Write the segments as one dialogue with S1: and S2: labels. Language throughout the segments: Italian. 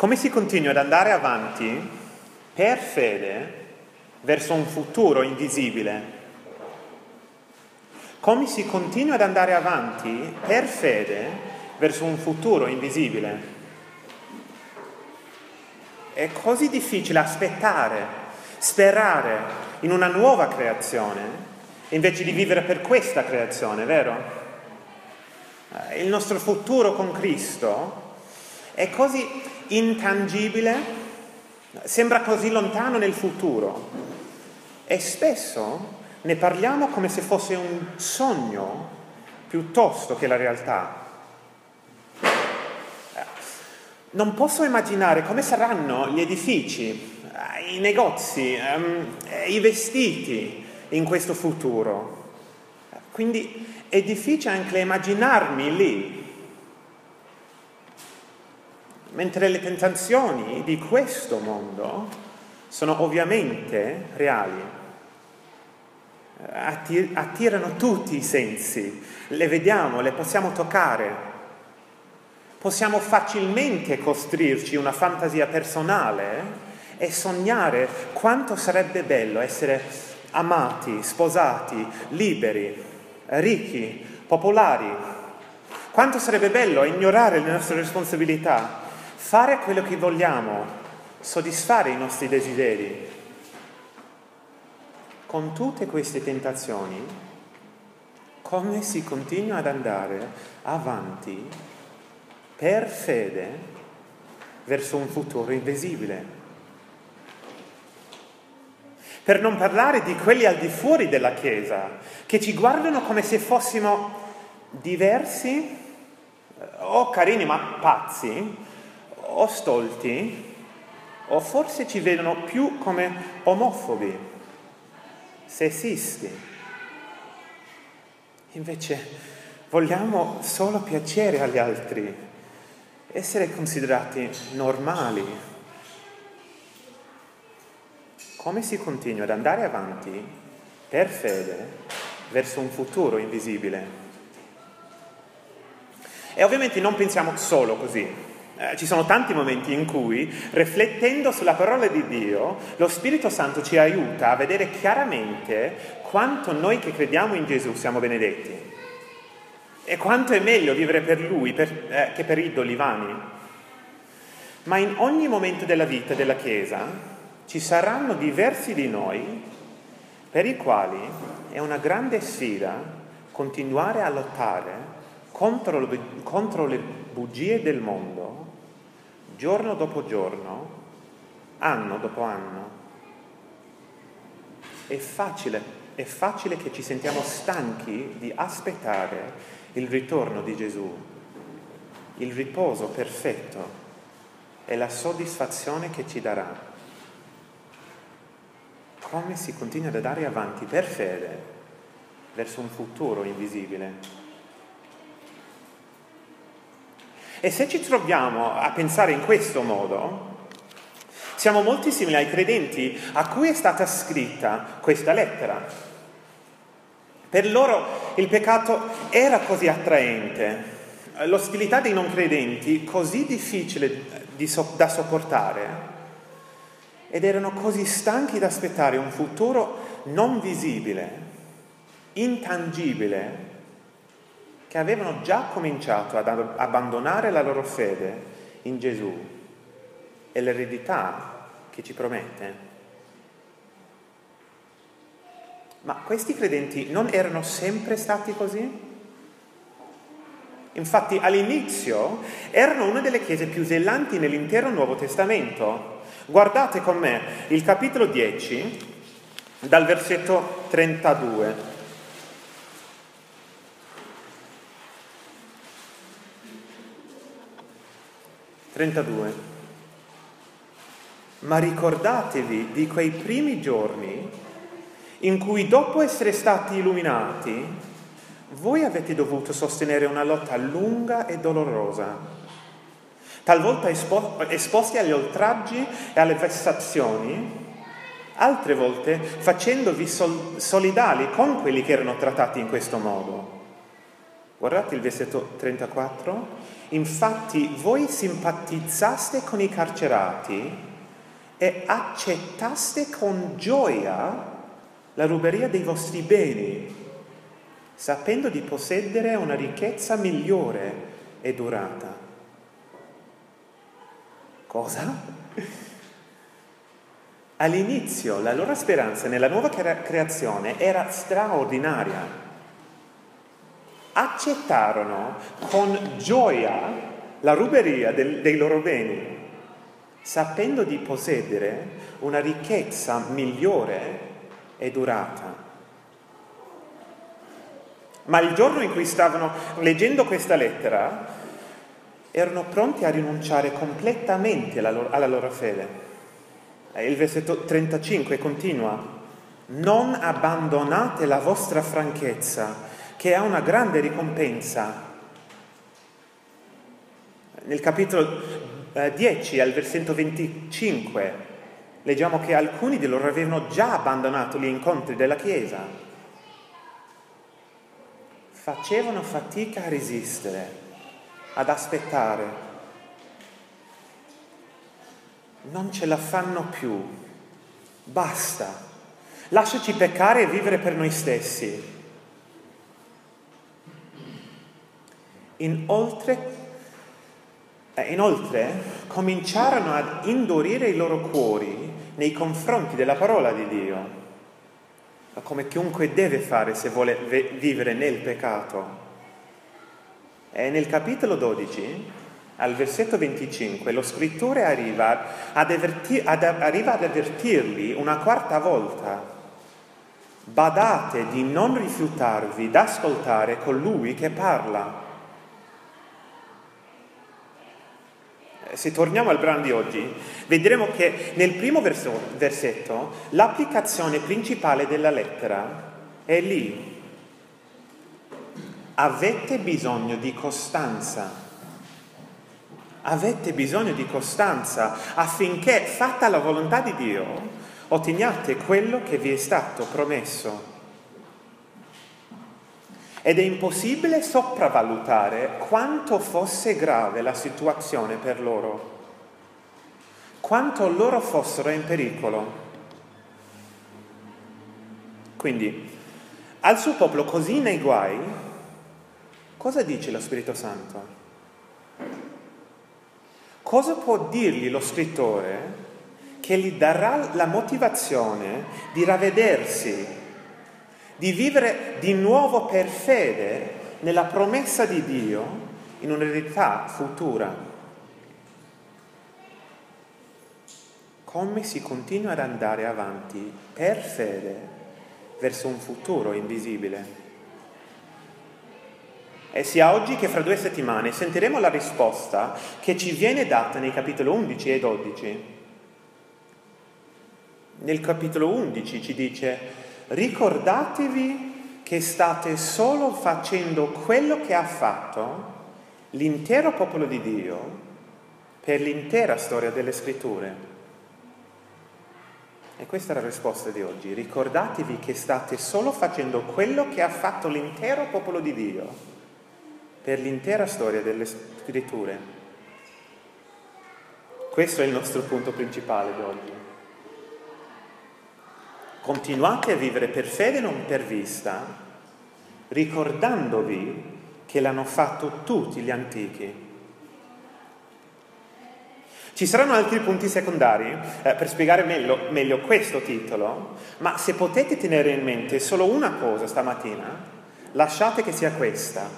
S1: Come si continua ad andare avanti per fede verso un futuro invisibile? Come si continua ad andare avanti per fede verso un futuro invisibile? È così difficile aspettare, sperare in una nuova creazione invece di vivere per questa creazione, vero? Eh, il nostro futuro con Cristo è così intangibile, sembra così lontano nel futuro e spesso ne parliamo come se fosse un sogno piuttosto che la realtà. Non posso immaginare come saranno gli edifici, i negozi, ehm, i vestiti in questo futuro. Quindi è difficile anche immaginarmi lì, mentre le tentazioni di questo mondo sono ovviamente reali attirano tutti i sensi, le vediamo, le possiamo toccare. Possiamo facilmente costruirci una fantasia personale e sognare quanto sarebbe bello essere amati, sposati, liberi, ricchi, popolari. Quanto sarebbe bello ignorare le nostre responsabilità, fare quello che vogliamo, soddisfare i nostri desideri con tutte queste tentazioni, come si continua ad andare avanti per fede verso un futuro invisibile. Per non parlare di quelli al di fuori della Chiesa, che ci guardano come se fossimo diversi, eh, o carini ma pazzi, o stolti, o forse ci vedono più come omofobi sessisti. Invece vogliamo solo piacere agli altri, essere considerati normali. Come si continua ad andare avanti per fede verso un futuro invisibile? E ovviamente non pensiamo solo così, eh, ci sono tanti momenti in cui, riflettendo sulla parola di Dio, lo Spirito Santo ci aiuta a vedere chiaramente quanto noi che crediamo in Gesù siamo benedetti e quanto è meglio vivere per Lui per, eh, che per idoli vani. Ma in ogni momento della vita della Chiesa ci saranno diversi di noi per i quali è una grande sfida continuare a lottare contro, contro le bugie del mondo giorno dopo giorno, anno dopo anno. È facile, è facile che ci sentiamo stanchi di aspettare il ritorno di Gesù, il riposo perfetto e la soddisfazione che ci darà. Come si continua ad andare avanti per fede verso un futuro invisibile. E se ci troviamo a pensare in questo modo, siamo molto simili ai credenti a cui è stata scritta questa lettera. Per loro il peccato era così attraente, l'ostilità dei non credenti così difficile so- da sopportare ed erano così stanchi di aspettare un futuro non visibile, intangibile, che avevano già cominciato ad abbandonare la loro fede in Gesù e l'eredità che ci promette. Ma questi credenti non erano sempre stati così? Infatti all'inizio erano una delle chiese più zelanti nell'intero Nuovo Testamento. Guardate con me il capitolo 10 dal versetto 32. 32. Ma ricordatevi di quei primi giorni in cui dopo essere stati illuminati, voi avete dovuto sostenere una lotta lunga e dolorosa, talvolta espo- esposti agli oltraggi e alle vessazioni, altre volte facendovi sol- solidali con quelli che erano trattati in questo modo. Guardate il versetto 34. Infatti voi simpatizzaste con i carcerati e accettaste con gioia la ruberia dei vostri beni, sapendo di possedere una ricchezza migliore e durata. Cosa? All'inizio la loro speranza nella nuova creazione era straordinaria. Accettarono con gioia la ruberia del, dei loro beni, sapendo di possedere una ricchezza migliore e durata. Ma il giorno in cui stavano leggendo questa lettera, erano pronti a rinunciare completamente alla loro, alla loro fede. Il versetto 35 continua, non abbandonate la vostra franchezza, che ha una grande ricompensa. Nel capitolo 10, eh, al versetto 25, leggiamo che alcuni di loro avevano già abbandonato gli incontri della Chiesa. Facevano fatica a resistere, ad aspettare non ce la fanno più. Basta. Lasciaci peccare e vivere per noi stessi. Inoltre, eh, inoltre, cominciarono ad indurire i loro cuori nei confronti della parola di Dio, come chiunque deve fare se vuole vivere nel peccato. E nel capitolo 12 al versetto 25, lo scrittore arriva ad, avvertir, ad, arriva ad avvertirli una quarta volta. Badate di non rifiutarvi d'ascoltare colui che parla. Se torniamo al brano di oggi, vedremo che nel primo verso, versetto l'applicazione principale della lettera è lì. Avete bisogno di costanza avete bisogno di costanza affinché, fatta la volontà di Dio, otteniate quello che vi è stato promesso. Ed è impossibile sopravvalutare quanto fosse grave la situazione per loro, quanto loro fossero in pericolo. Quindi, al suo popolo così nei guai, cosa dice lo Spirito Santo? Cosa può dirgli lo scrittore che gli darà la motivazione di ravvedersi, di vivere di nuovo per fede nella promessa di Dio in un'eredità futura? Come si continua ad andare avanti per fede verso un futuro invisibile? E sia oggi che fra due settimane sentiremo la risposta che ci viene data nei capitoli 11 e 12. Nel capitolo 11 ci dice, ricordatevi che state solo facendo quello che ha fatto l'intero popolo di Dio per l'intera storia delle scritture. E questa è la risposta di oggi. Ricordatevi che state solo facendo quello che ha fatto l'intero popolo di Dio per l'intera storia delle scritture. Questo è il nostro punto principale di oggi. Continuate a vivere per fede non per vista, ricordandovi che l'hanno fatto tutti gli antichi. Ci saranno altri punti secondari eh, per spiegare meglio, meglio questo titolo, ma se potete tenere in mente solo una cosa stamattina, lasciate che sia questa.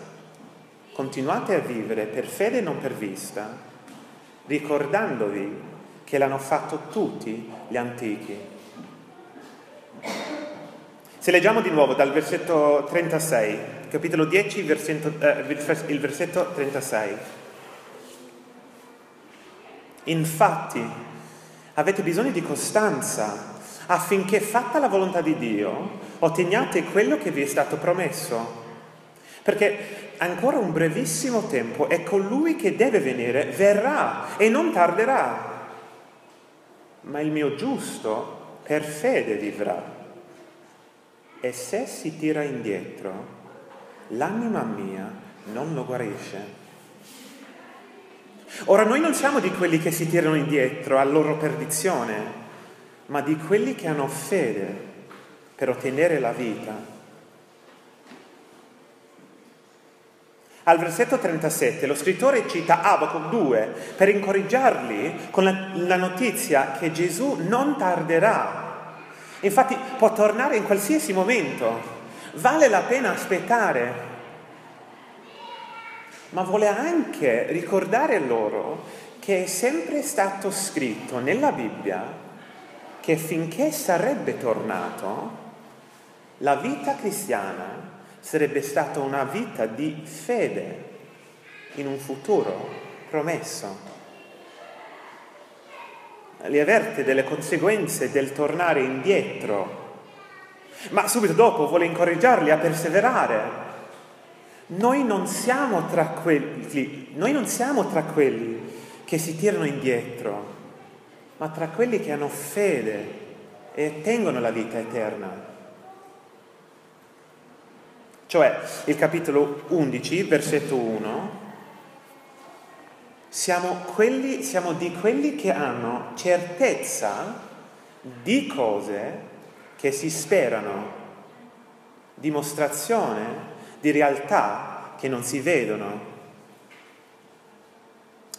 S1: Continuate a vivere per fede e non per vista, ricordandovi che l'hanno fatto tutti gli antichi. Se leggiamo di nuovo dal versetto 36, capitolo 10, versetto, eh, il versetto 36. Infatti, avete bisogno di costanza affinché, fatta la volontà di Dio, otteniate quello che vi è stato promesso. Perché ancora un brevissimo tempo e colui che deve venire verrà e non tarderà. Ma il mio giusto per fede vivrà. E se si tira indietro, l'anima mia non lo guarisce. Ora noi non siamo di quelli che si tirano indietro alla loro perdizione, ma di quelli che hanno fede per ottenere la vita. Al versetto 37 lo scrittore cita Abacuc 2 per incoraggiarli con la, la notizia che Gesù non tarderà. Infatti può tornare in qualsiasi momento, vale la pena aspettare ma vuole anche ricordare loro che è sempre stato scritto nella Bibbia che finché sarebbe tornato, la vita cristiana sarebbe stata una vita di fede in un futuro promesso. Li avverte delle conseguenze del tornare indietro, ma subito dopo vuole incoraggiarli a perseverare noi non siamo tra quelli, noi non siamo tra quelli che si tirano indietro, ma tra quelli che hanno fede e ottengono la vita eterna. Cioè, il capitolo 11, versetto 1, siamo, quelli, siamo di quelli che hanno certezza di cose che si sperano, dimostrazione di realtà che non si vedono.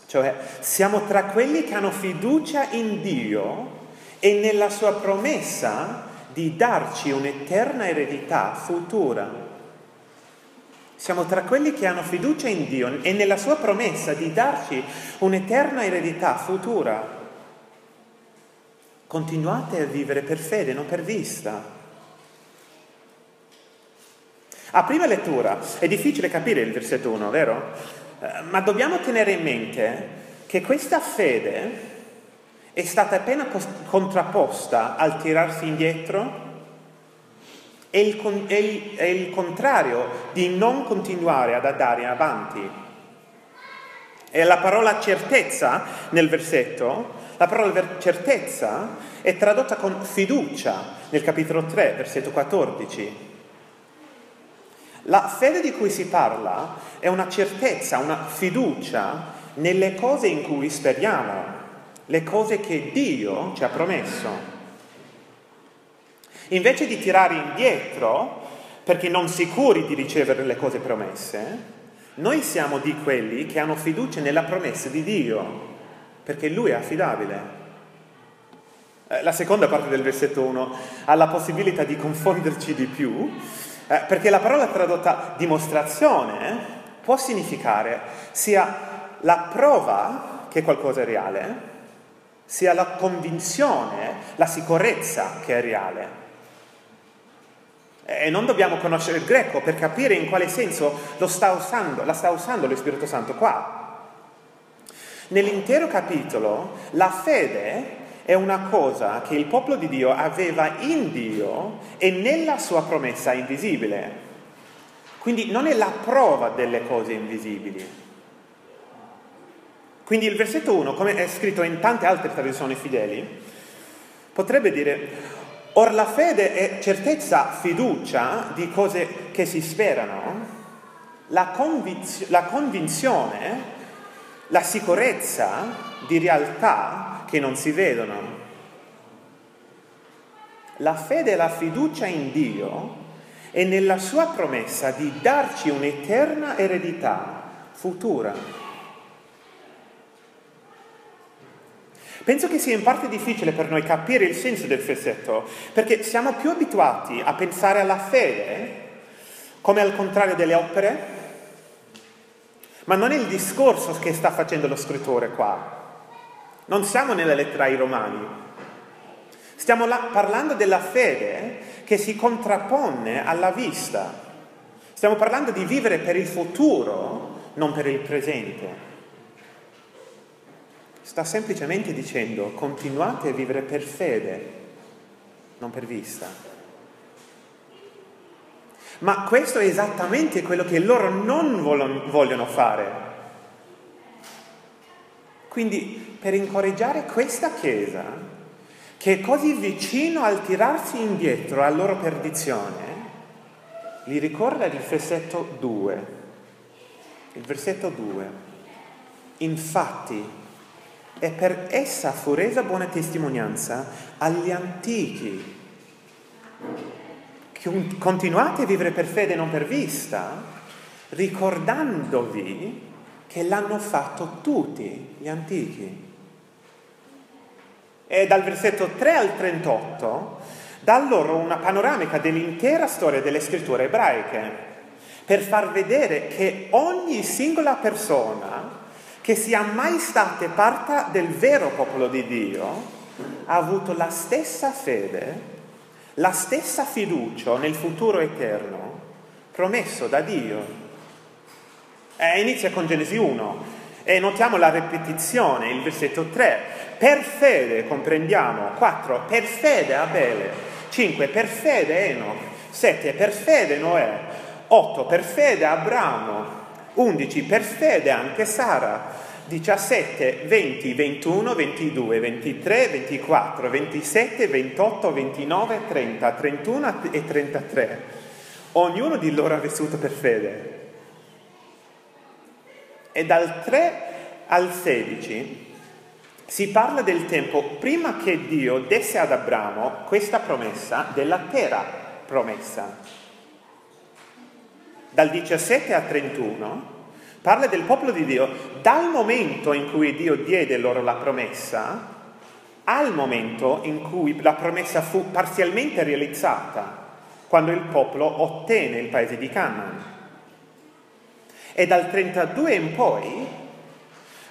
S1: Cioè siamo tra quelli che hanno fiducia in Dio e nella sua promessa di darci un'eterna eredità futura. Siamo tra quelli che hanno fiducia in Dio e nella sua promessa di darci un'eterna eredità futura. Continuate a vivere per fede, non per vista. A prima lettura è difficile capire il versetto 1, vero? Eh, ma dobbiamo tenere in mente che questa fede è stata appena contrapposta al tirarsi indietro e il, è il, è il contrario di non continuare ad andare avanti. E la parola certezza nel versetto, la parola certezza è tradotta con fiducia nel capitolo 3, versetto 14. La fede di cui si parla è una certezza, una fiducia nelle cose in cui speriamo, le cose che Dio ci ha promesso. Invece di tirare indietro perché non sicuri di ricevere le cose promesse, noi siamo di quelli che hanno fiducia nella promessa di Dio, perché Lui è affidabile. Eh, la seconda parte del versetto 1 ha la possibilità di confonderci di più, eh, perché la parola tradotta dimostrazione eh, può significare sia la prova che qualcosa è reale, sia la convinzione, la sicurezza che è reale. E non dobbiamo conoscere il greco per capire in quale senso lo sta usando, la sta usando lo Spirito Santo qua. Nell'intero capitolo la fede è una cosa che il popolo di Dio aveva in Dio e nella sua promessa invisibile. Quindi non è la prova delle cose invisibili. Quindi il versetto 1, come è scritto in tante altre traduzioni fedeli, potrebbe dire, or la fede è certezza, fiducia di cose che si sperano, la, convizio- la convinzione, la sicurezza di realtà che non si vedono. La fede e la fiducia in Dio è nella sua promessa di darci un'eterna eredità futura. Penso che sia in parte difficile per noi capire il senso del versetto, perché siamo più abituati a pensare alla fede come al contrario delle opere, ma non è il discorso che sta facendo lo scrittore qua. Non siamo nella lettera ai Romani. Stiamo là, parlando della fede che si contrappone alla vista. Stiamo parlando di vivere per il futuro, non per il presente. Sta semplicemente dicendo continuate a vivere per fede, non per vista. Ma questo è esattamente quello che loro non vogliono fare. Quindi per incoraggiare questa Chiesa, che è così vicino al tirarsi indietro alla loro perdizione, gli ricorda il versetto 2. Il versetto 2. Infatti, e per essa fu resa buona testimonianza agli antichi. Continuate a vivere per fede e non per vista, ricordandovi che l'hanno fatto tutti gli antichi. E dal versetto 3 al 38 dà loro una panoramica dell'intera storia delle scritture ebraiche per far vedere che ogni singola persona che sia mai stata parte del vero popolo di Dio ha avuto la stessa fede, la stessa fiducia nel futuro eterno promesso da Dio. E inizia con Genesi 1 e notiamo la ripetizione, il versetto 3. Per fede comprendiamo, 4. Per fede Abele, 5. Per fede Enoch, 7. Per fede Noè, 8. Per fede Abramo, 11 per fede anche Sara, 17, 20, 21, 22, 23, 24, 27, 28, 29, 30, 31 e 33. Ognuno di loro ha vissuto per fede. E dal 3 al 16 si parla del tempo prima che Dio desse ad Abramo questa promessa della terra promessa. Dal 17 al 31 Parla del popolo di Dio dal momento in cui Dio diede loro la promessa al momento in cui la promessa fu parzialmente realizzata, quando il popolo ottenne il paese di Canaan. E dal 32 in poi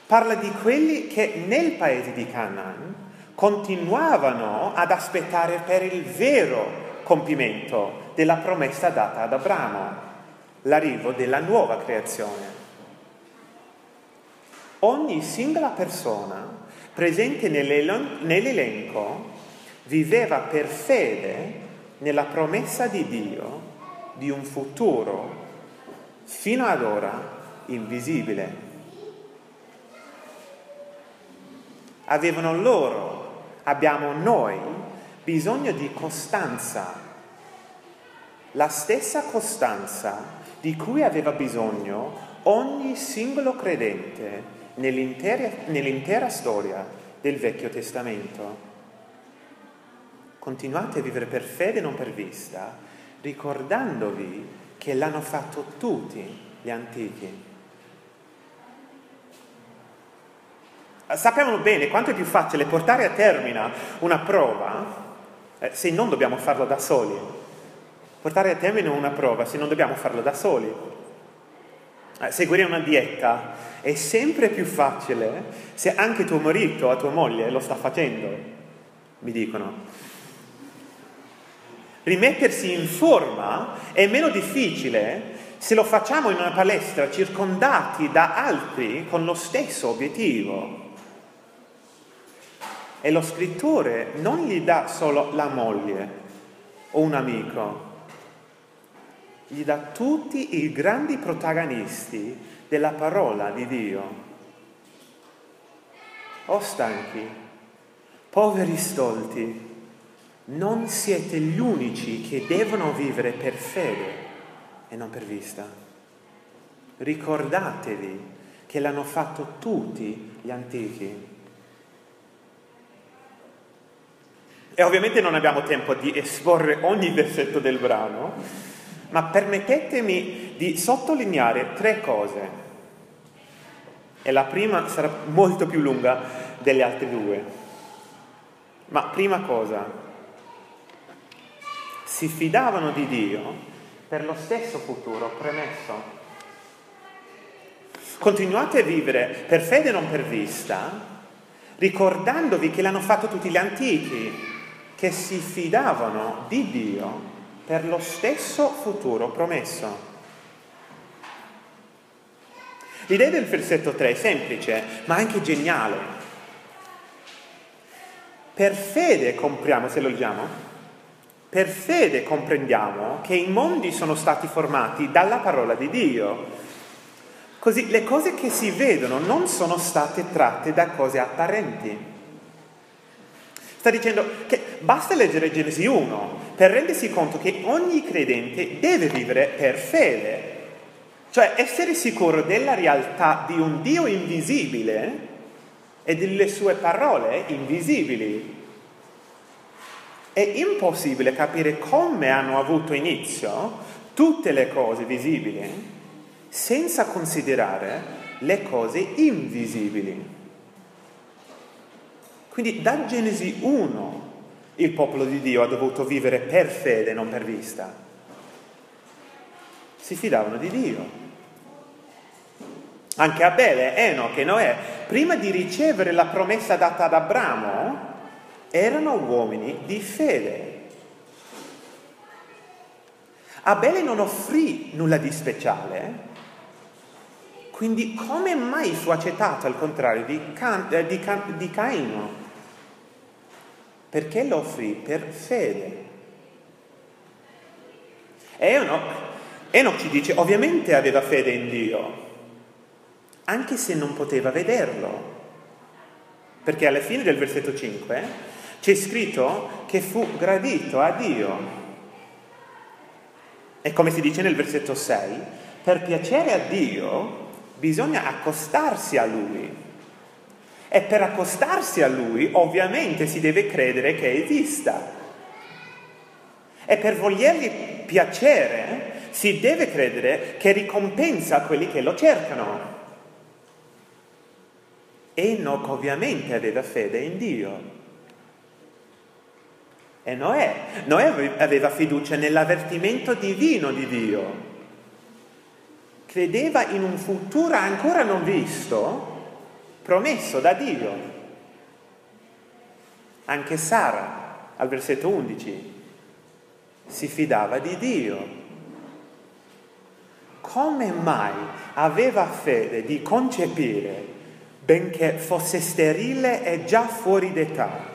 S1: parla di quelli che nel paese di Canaan continuavano ad aspettare per il vero compimento della promessa data ad Abramo, l'arrivo della nuova creazione ogni singola persona presente nell'elenco viveva per fede nella promessa di Dio di un futuro fino ad ora invisibile. Avevano loro, abbiamo noi, bisogno di costanza, la stessa costanza di cui aveva bisogno ogni singolo credente nell'intera, nell'intera storia del Vecchio Testamento. Continuate a vivere per fede e non per vista, ricordandovi che l'hanno fatto tutti gli antichi. Sappiamo bene quanto è più facile portare a termine una prova eh, se non dobbiamo farlo da soli. Portare a termine una prova se non dobbiamo farlo da soli. Eh, seguire una dieta è sempre più facile se anche tuo marito o tua moglie lo sta facendo, mi dicono. Rimettersi in forma è meno difficile se lo facciamo in una palestra circondati da altri con lo stesso obiettivo. E lo scrittore non gli dà solo la moglie o un amico, gli dà tutti i grandi protagonisti della parola di Dio. O stanchi, poveri stolti, non siete gli unici che devono vivere per fede e non per vista. Ricordatevi che l'hanno fatto tutti gli antichi. E ovviamente non abbiamo tempo di esporre ogni versetto del brano, ma permettetemi di sottolineare tre cose. E la prima sarà molto più lunga delle altre due. Ma prima cosa, si fidavano di Dio per lo stesso futuro premesso. Continuate a vivere per fede e non per vista, ricordandovi che l'hanno fatto tutti gli antichi, che si fidavano di Dio per lo stesso futuro promesso. L'idea del versetto 3 è semplice, ma anche geniale. Per fede compriamo, se lo leggiamo, per fede comprendiamo che i mondi sono stati formati dalla parola di Dio. Così le cose che si vedono non sono state tratte da cose apparenti. Sta dicendo che basta leggere Genesi 1 per rendersi conto che ogni credente deve vivere per fede. Cioè essere sicuro della realtà di un Dio invisibile e delle sue parole invisibili. È impossibile capire come hanno avuto inizio tutte le cose visibili senza considerare le cose invisibili. Quindi da Genesi 1 il popolo di Dio ha dovuto vivere per fede, non per vista. Si fidavano di Dio. Anche Abele, Enoch e Noè, prima di ricevere la promessa data ad Abramo, erano uomini di fede. Abele non offrì nulla di speciale, quindi come mai fu accettato al contrario di, Can- eh, di, Can- di Caino? Perché lo offrì per fede. Enoch, Enoch ci dice, ovviamente aveva fede in Dio, anche se non poteva vederlo. Perché alla fine del versetto 5 c'è scritto che fu gradito a Dio. E come si dice nel versetto 6, per piacere a Dio bisogna accostarsi a Lui. E per accostarsi a Lui ovviamente si deve credere che esista. E per volergli piacere si deve credere che ricompensa quelli che lo cercano. Enoch ovviamente aveva fede in Dio. E Noè, Noè aveva fiducia nell'avvertimento divino di Dio. Credeva in un futuro ancora non visto, promesso da Dio. Anche Sara, al versetto 11, si fidava di Dio. Come mai aveva fede di concepire benché fosse sterile e già fuori d'età?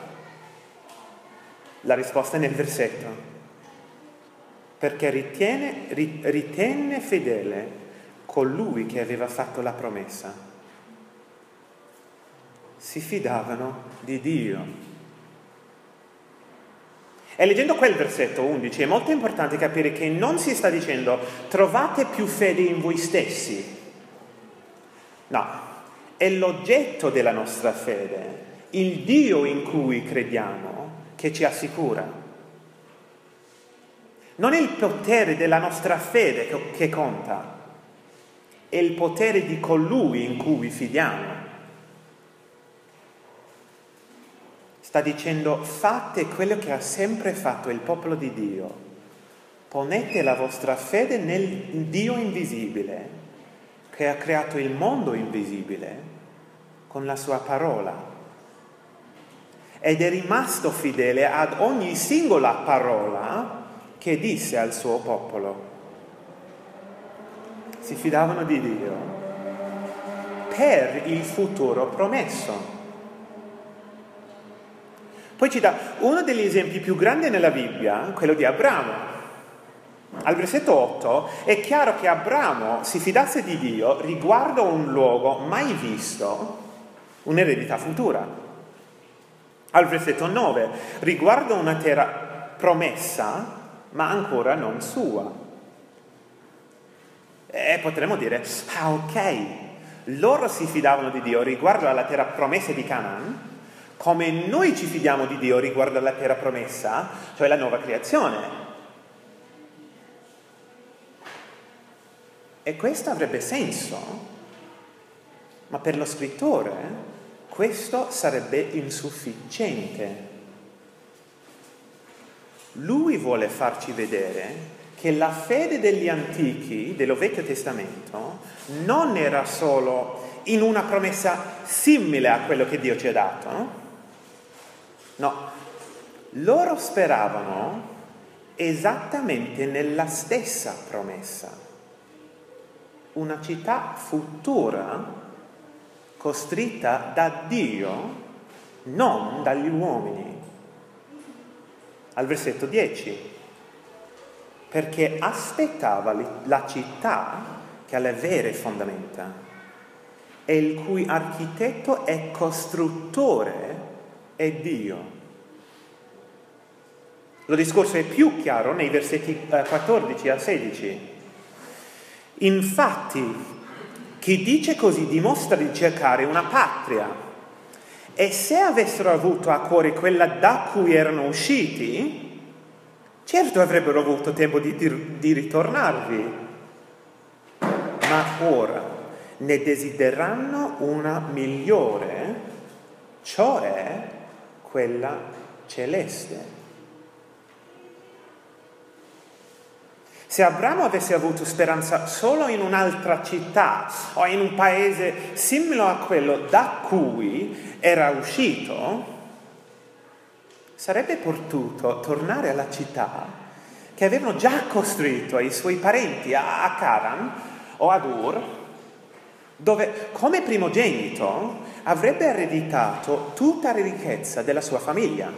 S1: La risposta è nel versetto. Perché ritiene, ritenne fedele colui che aveva fatto la promessa. Si fidavano di Dio. E leggendo quel versetto 11 è molto importante capire che non si sta dicendo trovate più fede in voi stessi. No, è l'oggetto della nostra fede, il Dio in cui crediamo, che ci assicura. Non è il potere della nostra fede che conta, è il potere di colui in cui fidiamo. Sta dicendo fate quello che ha sempre fatto il popolo di Dio, ponete la vostra fede nel Dio invisibile che ha creato il mondo invisibile con la sua parola ed è rimasto fedele ad ogni singola parola che disse al suo popolo. Si fidavano di Dio per il futuro promesso. Poi ci dà uno degli esempi più grandi nella Bibbia, quello di Abramo. Al versetto 8 è chiaro che Abramo si fidasse di Dio riguardo un luogo mai visto, un'eredità futura. Al versetto 9, riguardo una terra promessa, ma ancora non sua. E potremmo dire, ah ok, loro si fidavano di Dio riguardo alla terra promessa di Canaan, come noi ci fidiamo di Dio riguardo alla terra promessa, cioè la nuova creazione. E questo avrebbe senso, ma per lo scrittore questo sarebbe insufficiente. Lui vuole farci vedere che la fede degli antichi, dello Vecchio Testamento, non era solo in una promessa simile a quello che Dio ci ha dato. No, loro speravano esattamente nella stessa promessa. Una città futura costruita da Dio, non dagli uomini. Al versetto 10, perché aspettava la città che ha le vere fondamenta e il cui architetto e costruttore è Dio. Lo discorso è più chiaro nei versetti 14 eh, a 16 Infatti, chi dice così dimostra di cercare una patria. E se avessero avuto a cuore quella da cui erano usciti, certo avrebbero avuto tempo di, di, di ritornarvi. Ma ora ne desideranno una migliore, cioè quella celeste. Se Abramo avesse avuto speranza solo in un'altra città o in un paese simile a quello da cui era uscito, sarebbe potuto tornare alla città che avevano già costruito ai suoi parenti a Caran o ad Ur, dove come primogenito avrebbe ereditato tutta la ricchezza della sua famiglia.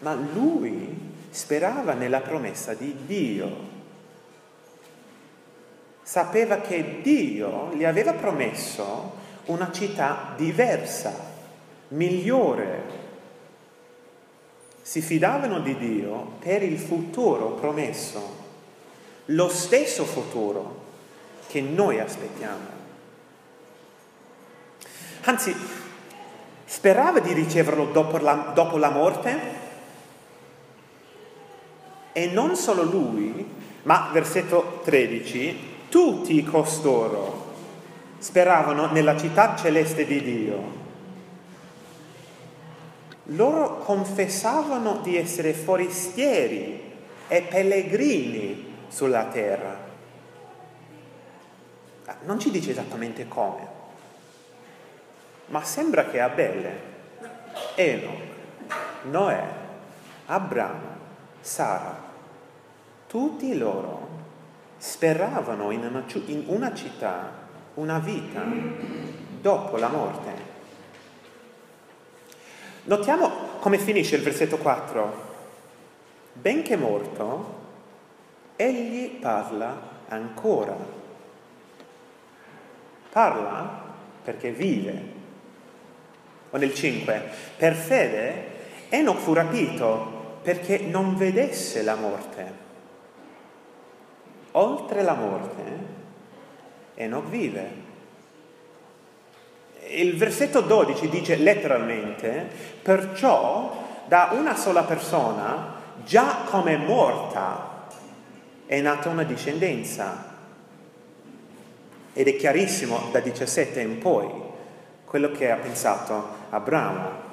S1: Ma lui sperava nella promessa di Dio. Sapeva che Dio gli aveva promesso una città diversa, migliore. Si fidavano di Dio per il futuro promesso, lo stesso futuro che noi aspettiamo. Anzi, sperava di riceverlo dopo la, dopo la morte e non solo lui, ma versetto 13, tutti costoro speravano nella città celeste di Dio. Loro confessavano di essere forestieri e pellegrini sulla terra. Non ci dice esattamente come, ma sembra che Abele, Enoch, Noè, Abramo, Sara, tutti loro speravano in una, in una città, una vita dopo la morte. Notiamo come finisce il versetto 4. Benché morto, egli parla ancora. Parla perché vive. O nel 5, per fede Enoch fu rapito perché non vedesse la morte oltre la morte Enoch vive. Il versetto 12 dice letteralmente, perciò da una sola persona, già come morta, è nata una discendenza. Ed è chiarissimo da 17 in poi quello che ha pensato Abramo.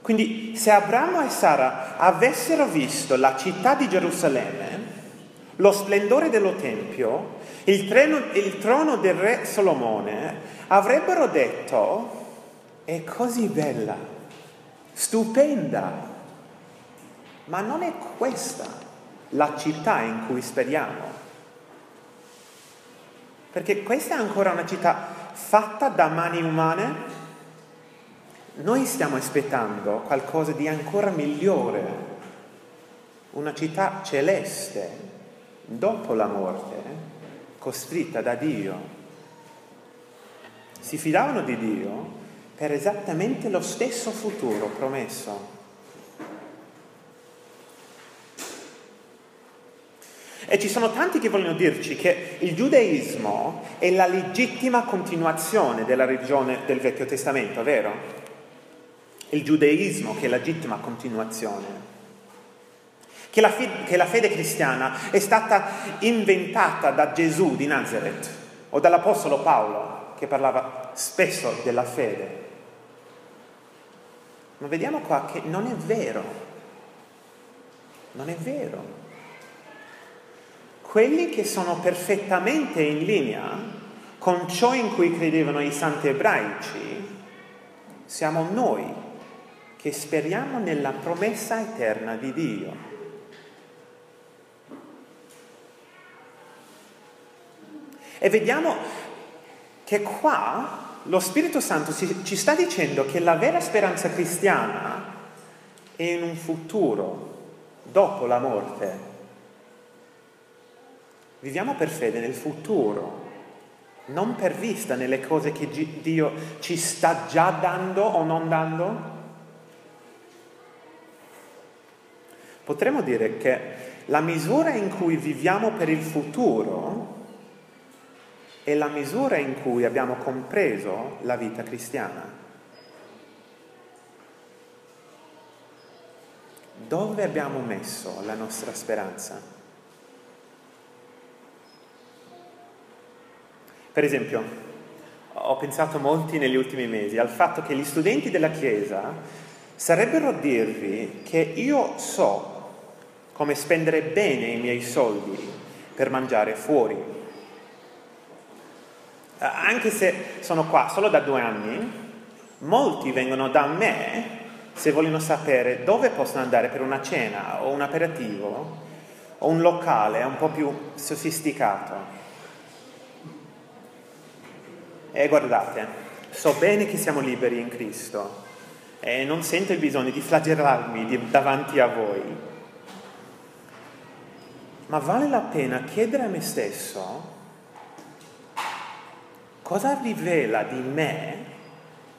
S1: Quindi se Abramo e Sara avessero visto la città di Gerusalemme, lo splendore dello Tempio, il, treno, il trono del re Solomone, avrebbero detto, è così bella, stupenda, ma non è questa la città in cui speriamo. Perché questa è ancora una città fatta da mani umane, noi stiamo aspettando qualcosa di ancora migliore, una città celeste dopo la morte, costruita da Dio. Si fidavano di Dio per esattamente lo stesso futuro promesso. E ci sono tanti che vogliono dirci che il giudaismo è la legittima continuazione della religione del Vecchio Testamento, vero? il giudaismo che è legittima continuazione. Che la, fede, che la fede cristiana è stata inventata da Gesù di Nazareth o dall'Apostolo Paolo che parlava spesso della fede. Ma vediamo qua che non è vero. Non è vero. Quelli che sono perfettamente in linea con ciò in cui credevano i santi ebraici siamo noi che speriamo nella promessa eterna di Dio. E vediamo che qua lo Spirito Santo ci sta dicendo che la vera speranza cristiana è in un futuro, dopo la morte. Viviamo per fede nel futuro, non per vista nelle cose che Dio ci sta già dando o non dando. Potremmo dire che la misura in cui viviamo per il futuro è la misura in cui abbiamo compreso la vita cristiana. Dove abbiamo messo la nostra speranza? Per esempio, ho pensato molti negli ultimi mesi al fatto che gli studenti della Chiesa sarebbero a dirvi che io so come spendere bene i miei soldi per mangiare fuori. Anche se sono qua solo da due anni, molti vengono da me se vogliono sapere dove possono andare per una cena o un aperitivo o un locale un po' più sofisticato. E guardate, so bene che siamo liberi in Cristo e non sento il bisogno di flagellarmi davanti a voi, ma vale la pena chiedere a me stesso cosa rivela di me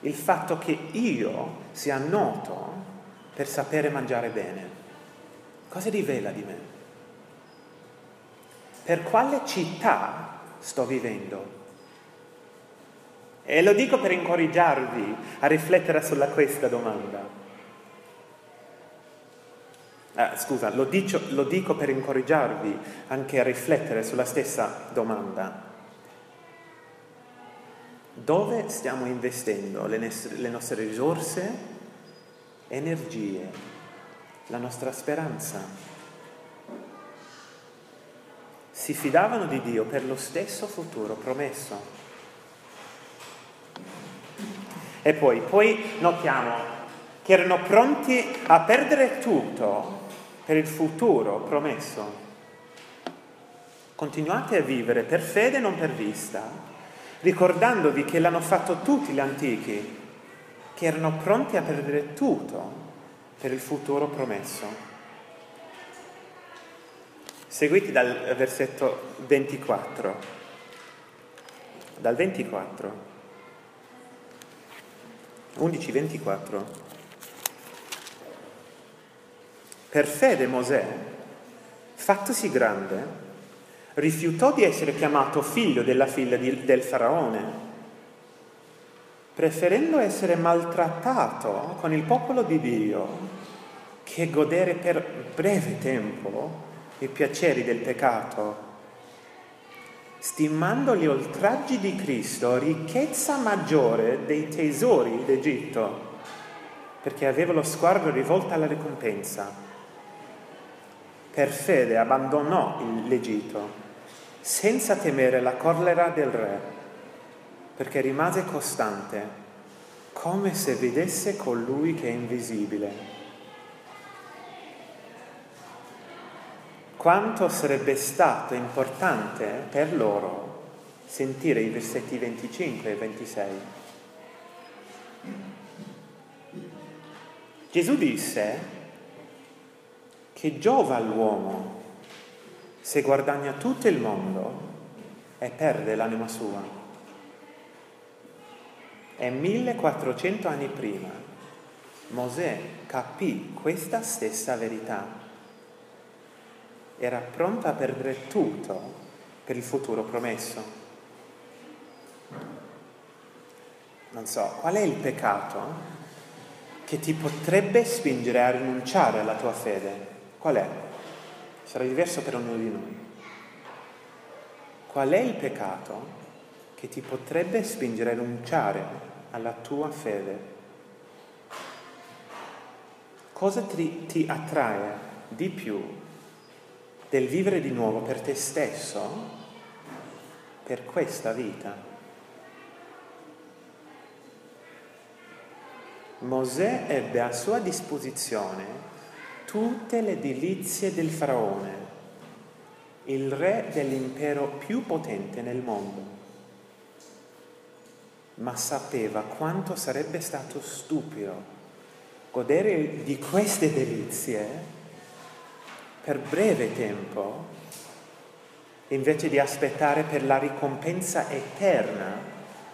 S1: il fatto che io sia noto per sapere mangiare bene. Cosa rivela di me? Per quale città sto vivendo? E lo dico per incoraggiarvi a riflettere sulla questa domanda. Ah, scusa, lo dico, lo dico per incoraggiarvi anche a riflettere sulla stessa domanda. Dove stiamo investendo le, nostre, le nostre risorse, energie, la nostra speranza? Si fidavano di Dio per lo stesso futuro promesso. E poi, poi notiamo che erano pronti a perdere tutto per il futuro promesso. Continuate a vivere per fede e non per vista, ricordandovi che l'hanno fatto tutti gli antichi, che erano pronti a perdere tutto per il futuro promesso. Seguiti dal versetto 24. Dal 24. 11-24. Per fede Mosè, fattosi grande, rifiutò di essere chiamato figlio della figlia di, del faraone, preferendo essere maltrattato con il popolo di Dio che godere per breve tempo i piaceri del peccato, stimando gli oltraggi di Cristo ricchezza maggiore dei tesori d'Egitto, perché aveva lo sguardo rivolto alla ricompensa. Per fede abbandonò l'Egitto senza temere la collera del re, perché rimase costante, come se vedesse colui che è invisibile. Quanto sarebbe stato importante per loro sentire i versetti 25 e 26. Gesù disse che giova all'uomo se guadagna tutto il mondo e perde l'anima sua. E 1400 anni prima Mosè capì questa stessa verità. Era pronto a perdere tutto per il futuro promesso. Non so, qual è il peccato che ti potrebbe spingere a rinunciare alla tua fede? Qual è? sarà diverso per ognuno di noi. Qual è il peccato che ti potrebbe spingere a rinunciare alla tua fede? Cosa ti, ti attrae di più del vivere di nuovo per te stesso, per questa vita? Mosè ebbe a sua disposizione tutte le delizie del faraone, il re dell'impero più potente nel mondo, ma sapeva quanto sarebbe stato stupido godere di queste delizie per breve tempo invece di aspettare per la ricompensa eterna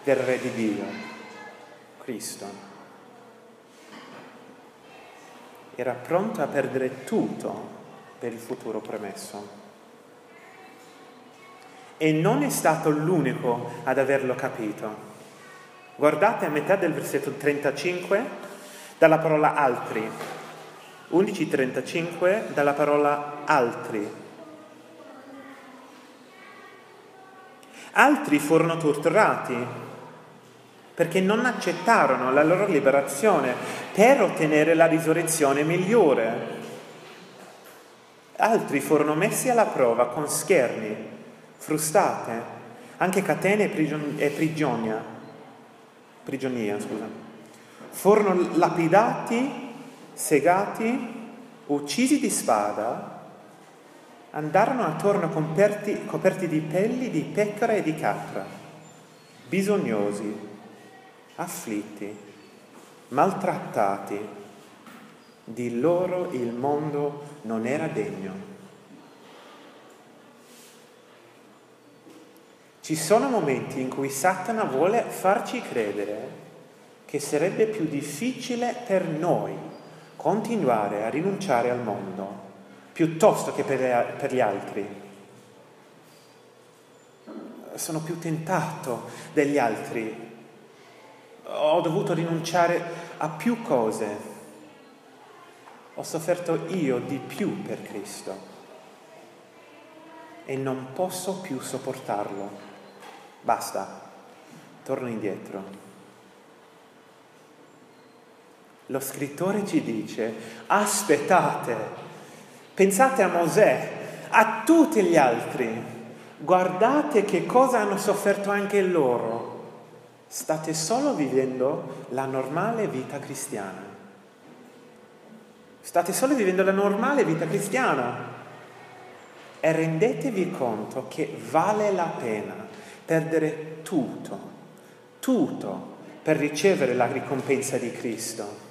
S1: del Re di Dio, Cristo. era pronto a perdere tutto per il futuro premesso. E non è stato l'unico ad averlo capito. Guardate a metà del versetto 35 dalla parola altri, 11.35 dalla parola altri. Altri furono torturati perché non accettarono la loro liberazione per ottenere la risurrezione migliore. Altri furono messi alla prova con scherni, frustate, anche catene e, prigion- prigionia, prigionia. Scusa. Furono lapidati, segati, uccisi di spada, andarono attorno coperti, coperti di pelli di pecora e di capra, bisognosi, afflitti, maltrattati, di loro il mondo non era degno. Ci sono momenti in cui Satana vuole farci credere che sarebbe più difficile per noi continuare a rinunciare al mondo piuttosto che per, gli altri. Sono più tentato degli altri. Ho dovuto rinunciare a più cose ho sofferto io di più per Cristo e non posso più sopportarlo. Basta, torno indietro. Lo scrittore ci dice, aspettate, pensate a Mosè, a tutti gli altri, guardate che cosa hanno sofferto anche loro. State solo vivendo la normale vita cristiana. State solo vivendo la normale vita cristiana e rendetevi conto che vale la pena perdere tutto, tutto per ricevere la ricompensa di Cristo.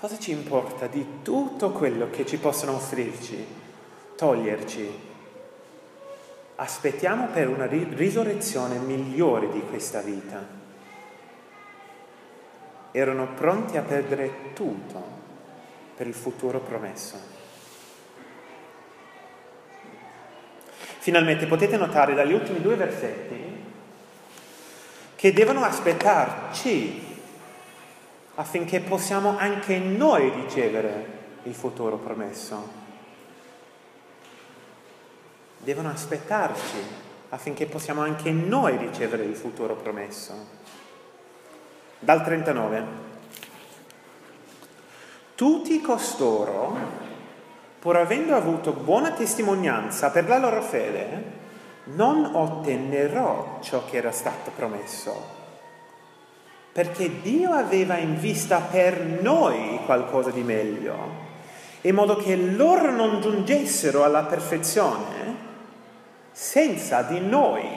S1: Cosa ci importa di tutto quello che ci possono offrirci, toglierci? Aspettiamo per una risurrezione migliore di questa vita erano pronti a perdere tutto per il futuro promesso. Finalmente potete notare dagli ultimi due versetti che devono aspettarci affinché possiamo anche noi ricevere il futuro promesso. Devono aspettarci affinché possiamo anche noi ricevere il futuro promesso. Dal 39. Tutti costoro, pur avendo avuto buona testimonianza per la loro fede, non ottennero ciò che era stato promesso, perché Dio aveva in vista per noi qualcosa di meglio, in modo che loro non giungessero alla perfezione senza di noi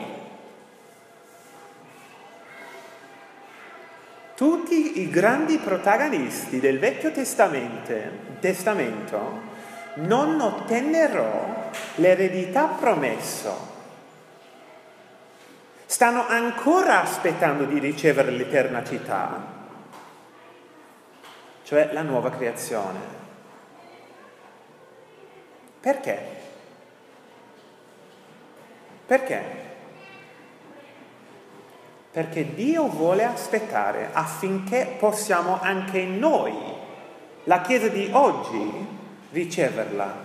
S1: tutti i grandi protagonisti del Vecchio Testamento non ottennero l'eredità promessa. Stanno ancora aspettando di ricevere l'eterna città, cioè la nuova creazione. Perché? Perché? perché Dio vuole aspettare affinché possiamo anche noi, la Chiesa di oggi, riceverla.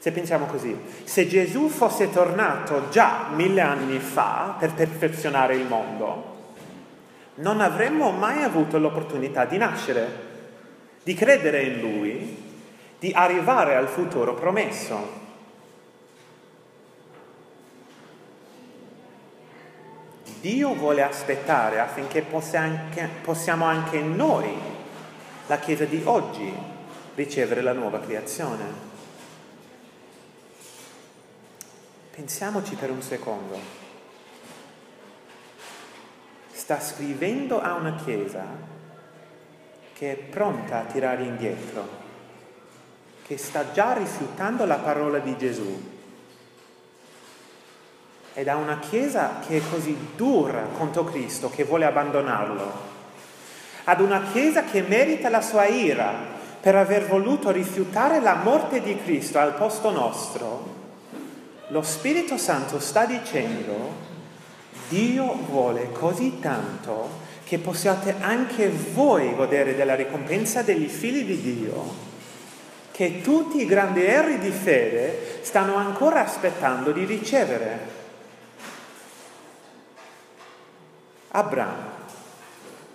S1: Se pensiamo così, se Gesù fosse tornato già mille anni fa per perfezionare il mondo, non avremmo mai avuto l'opportunità di nascere, di credere in Lui, di arrivare al futuro promesso. Dio vuole aspettare affinché possiamo anche noi, la Chiesa di oggi, ricevere la nuova creazione. Pensiamoci per un secondo. Sta scrivendo a una Chiesa che è pronta a tirare indietro, che sta già rifiutando la parola di Gesù ed ha una Chiesa che è così dura contro Cristo che vuole abbandonarlo. ad una Chiesa che merita la sua ira per aver voluto rifiutare la morte di Cristo al posto nostro, lo Spirito Santo sta dicendo, Dio vuole così tanto che possiate anche voi godere della ricompensa degli figli di Dio, che tutti i grandi eroi di fede stanno ancora aspettando di ricevere. Abramo,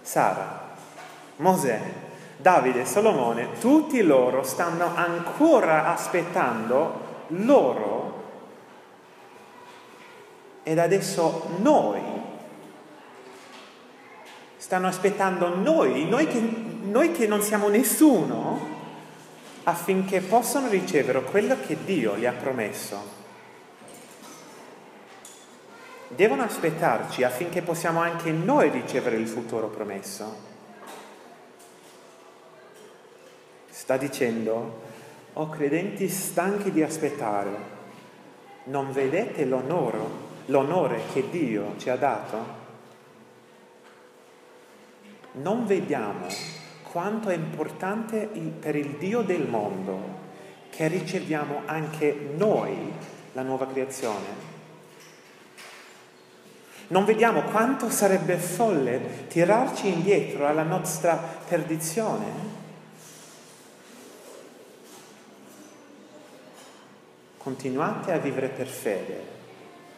S1: Sara, Mosè, Davide, Salomone, tutti loro stanno ancora aspettando loro ed adesso noi stanno aspettando noi, noi che, noi che non siamo nessuno, affinché possano ricevere quello che Dio gli ha promesso. Devono aspettarci affinché possiamo anche noi ricevere il futuro promesso. Sta dicendo, o oh, credenti stanchi di aspettare, non vedete l'onore, l'onore che Dio ci ha dato? Non vediamo quanto è importante per il Dio del mondo che riceviamo anche noi la nuova creazione. Non vediamo quanto sarebbe folle tirarci indietro alla nostra perdizione. Continuate a vivere per fede,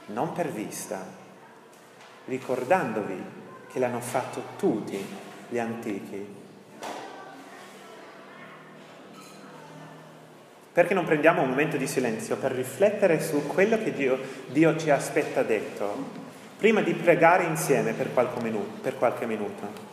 S1: non per vista, ricordandovi che l'hanno fatto tutti gli antichi. Perché non prendiamo un momento di silenzio per riflettere su quello che Dio, Dio ci aspetta detto, prima di pregare insieme per qualche minuto? Per qualche minuto.